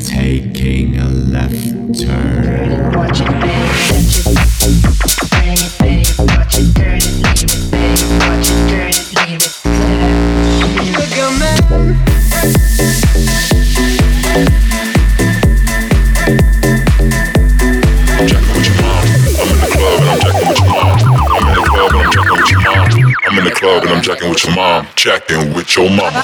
Taking a left turn. Watch it, baby. Watch it, turn it, leave it, baby. Watch it, turn it, leave it. Look I'm in the club and I'm jacking. I'm in the club and I'm. I'm in the club and I'm with your mom. Jacking with your mama.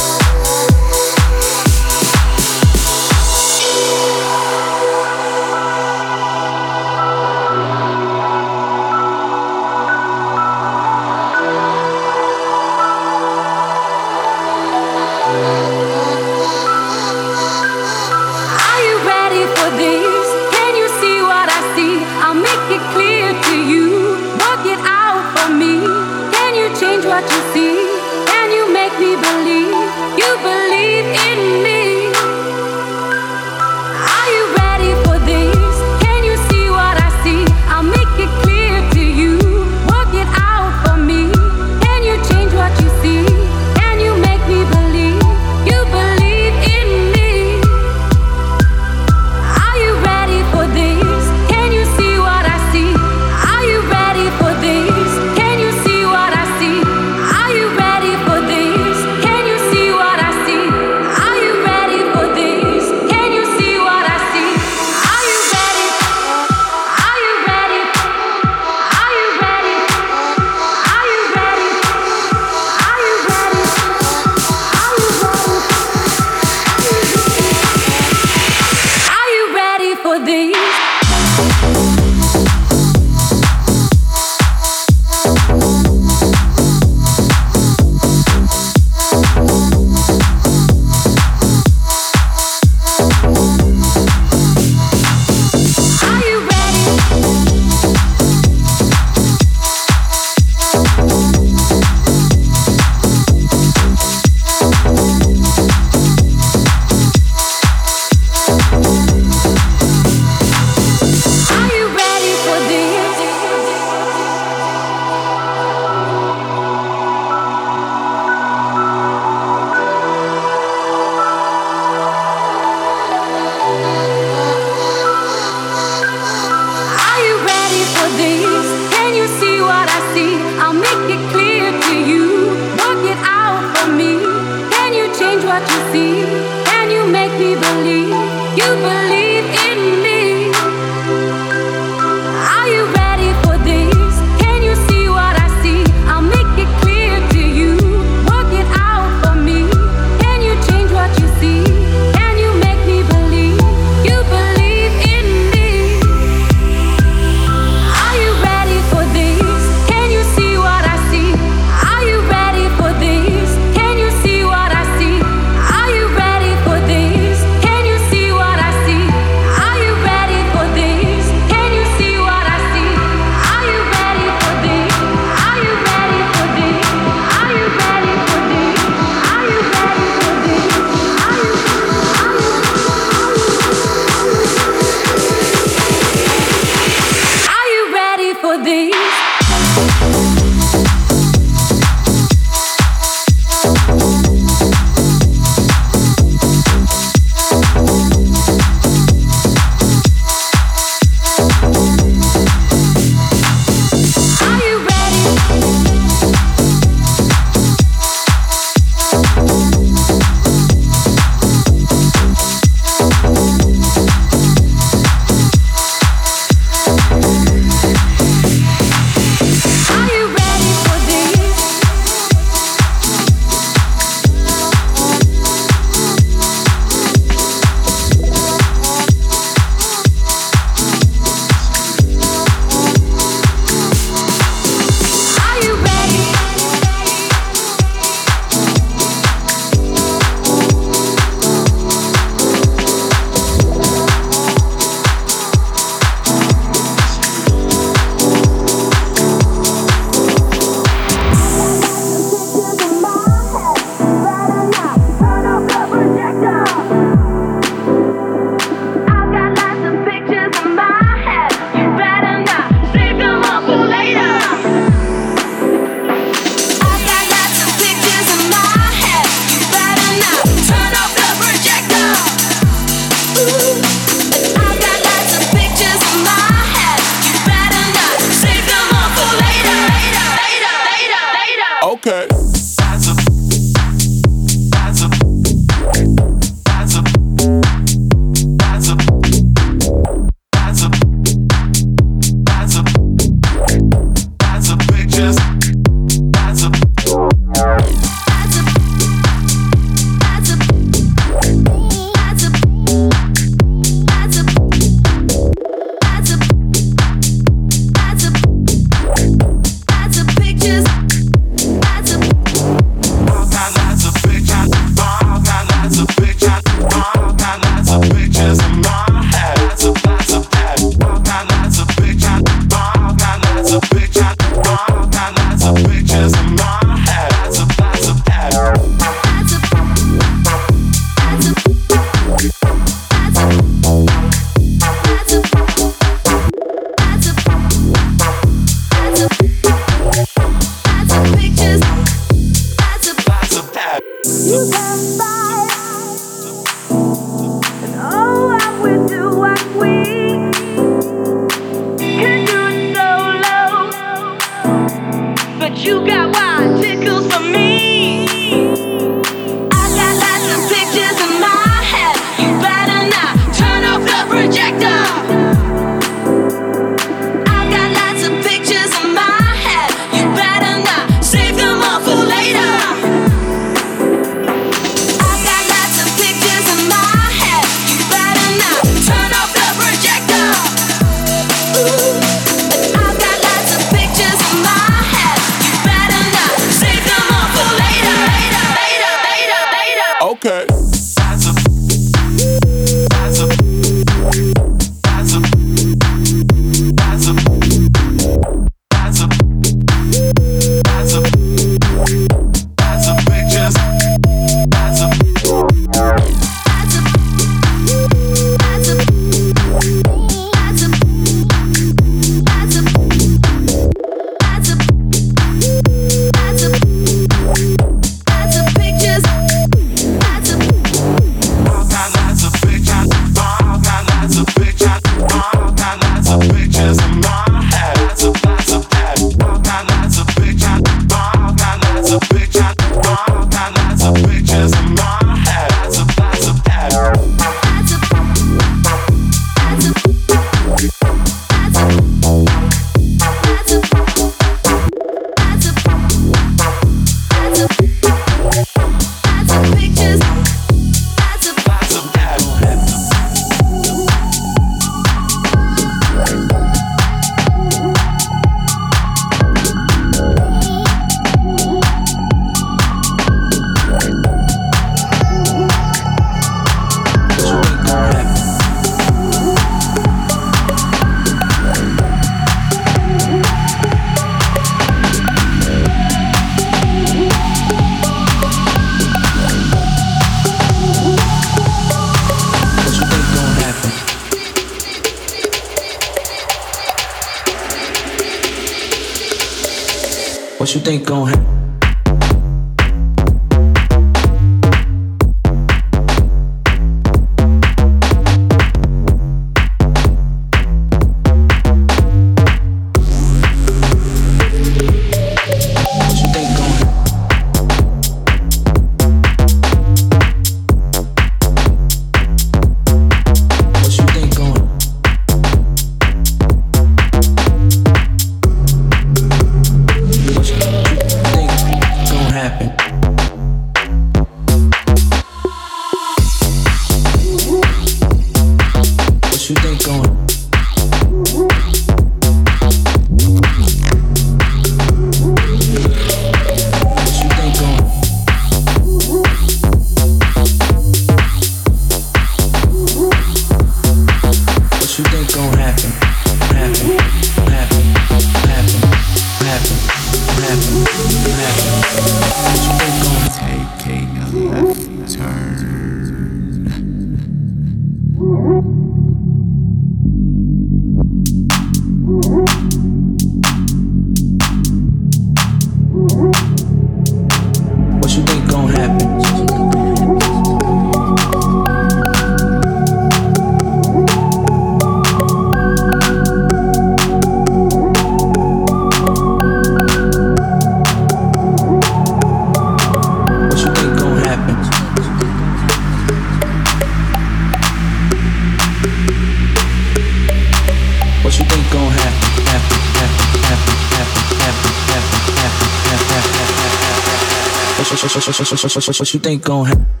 what, what, what, what you think gon' happen?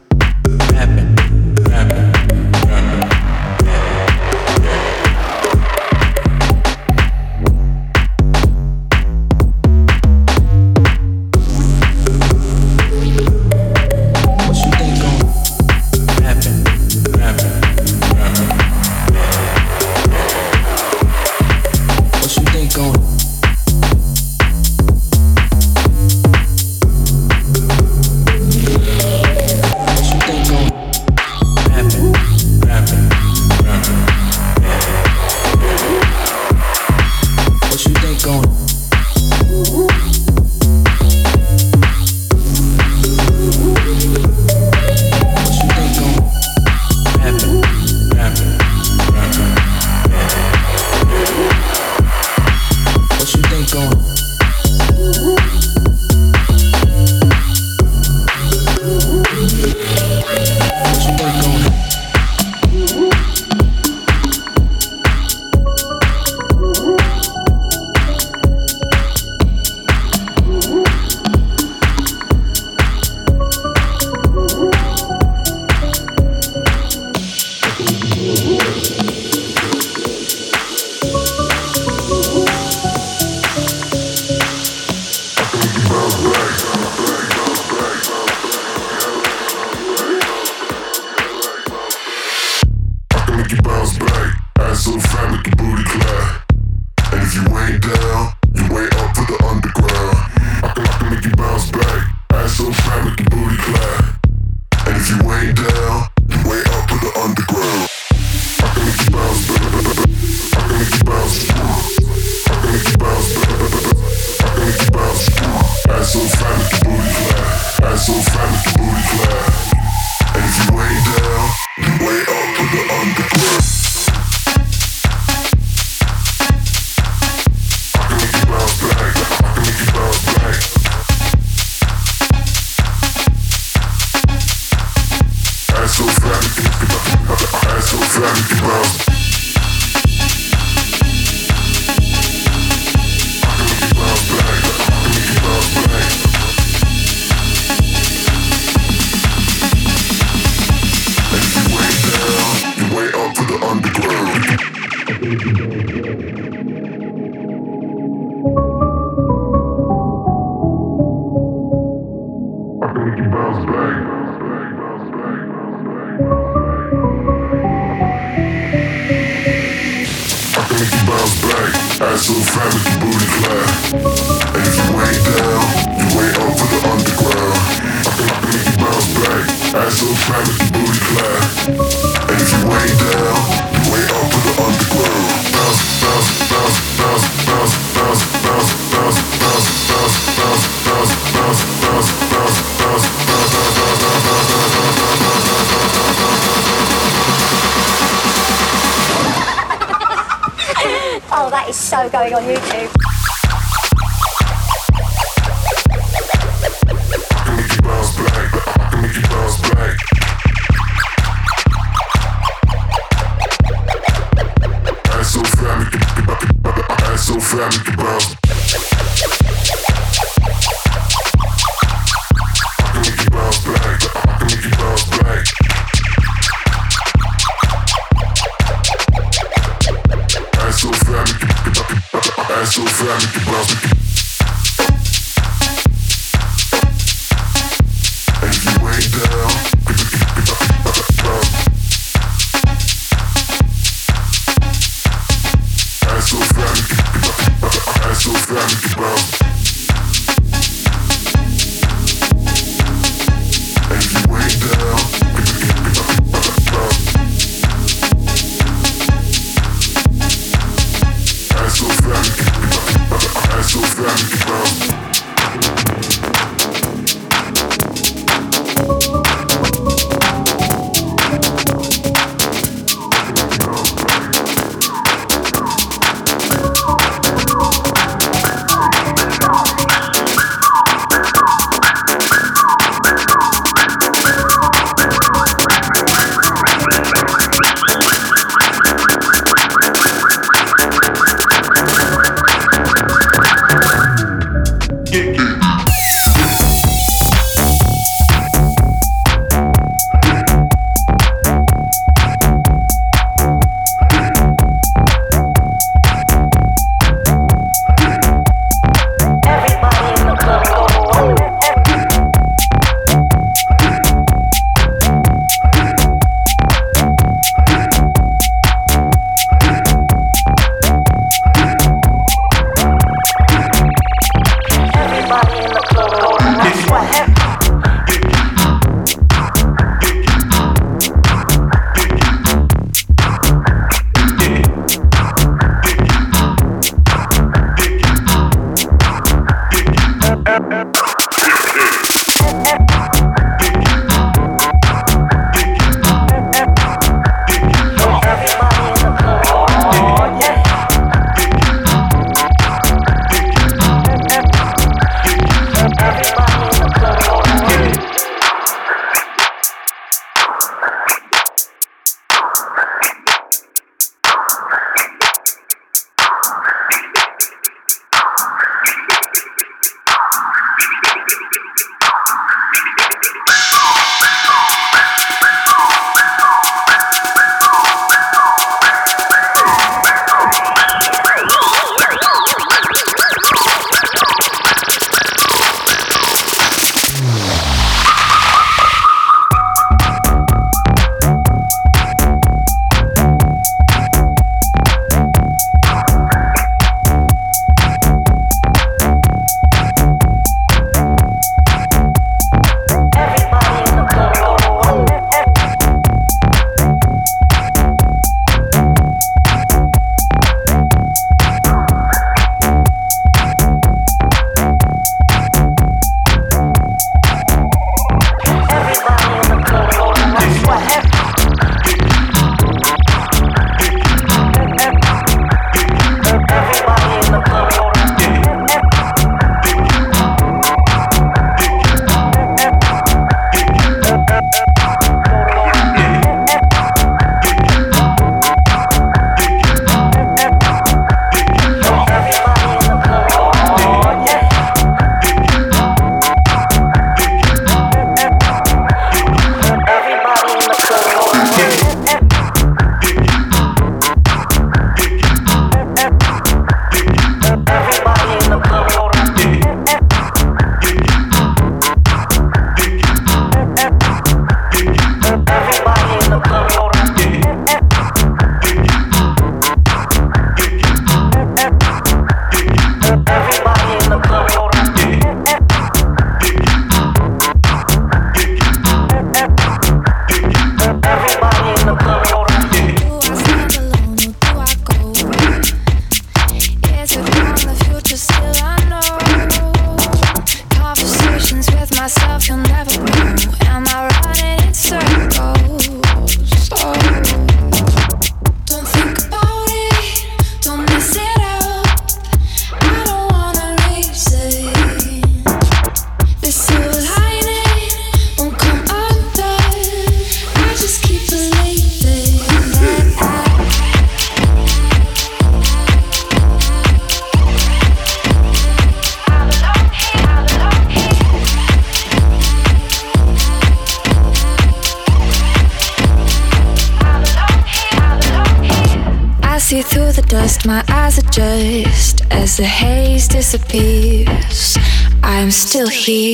As the haze disappears, I'm still here.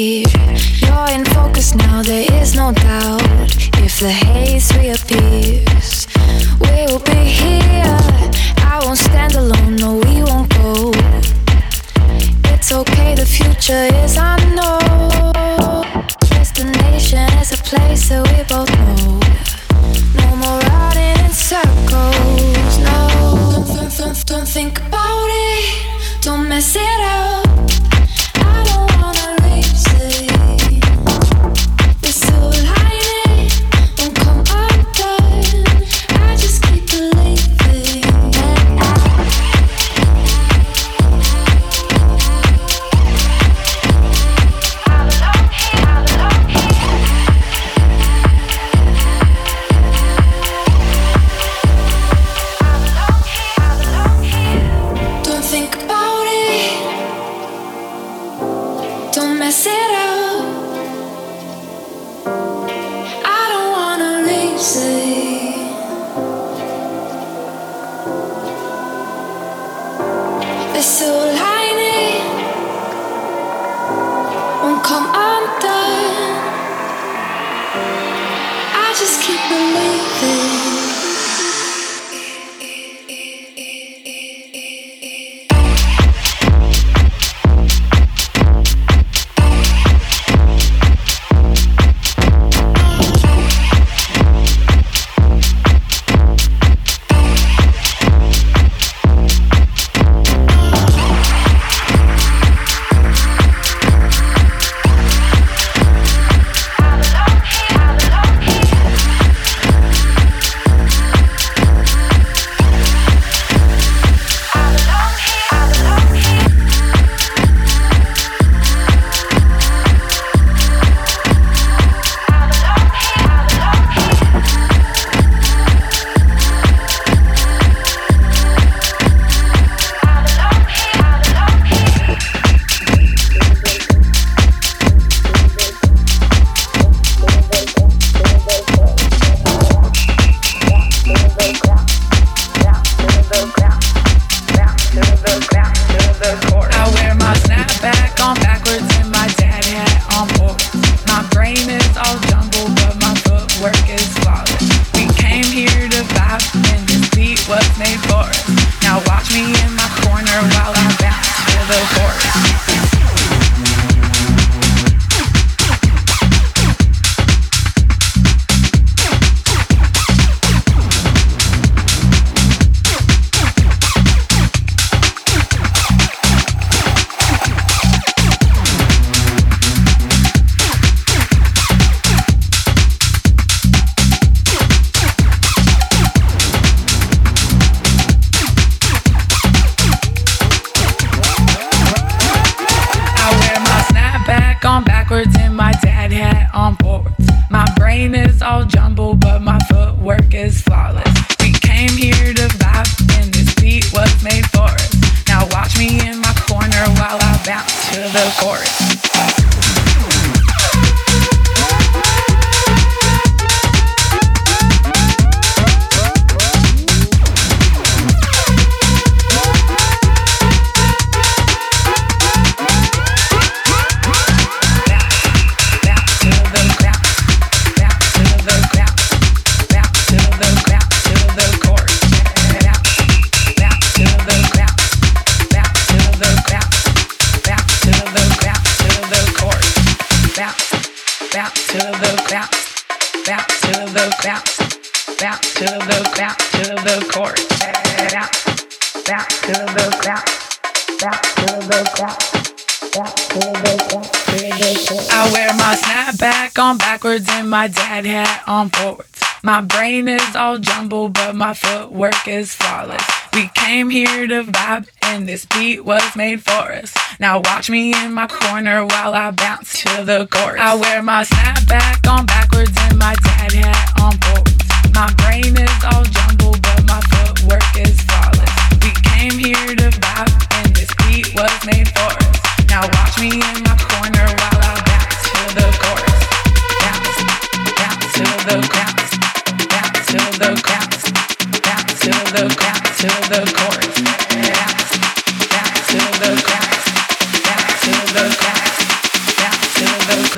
jumble, jumbled, but my footwork is flawless. We came here to vibe, and this beat was made for us. Now watch me in my corner while I bounce to the chorus. I wear my snapback on backwards and my dad hat on forwards. My brain is all jumbled, but my footwork is flawless. We came here to vibe, and this beat was made for us. Now watch me in my corner.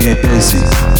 get busy.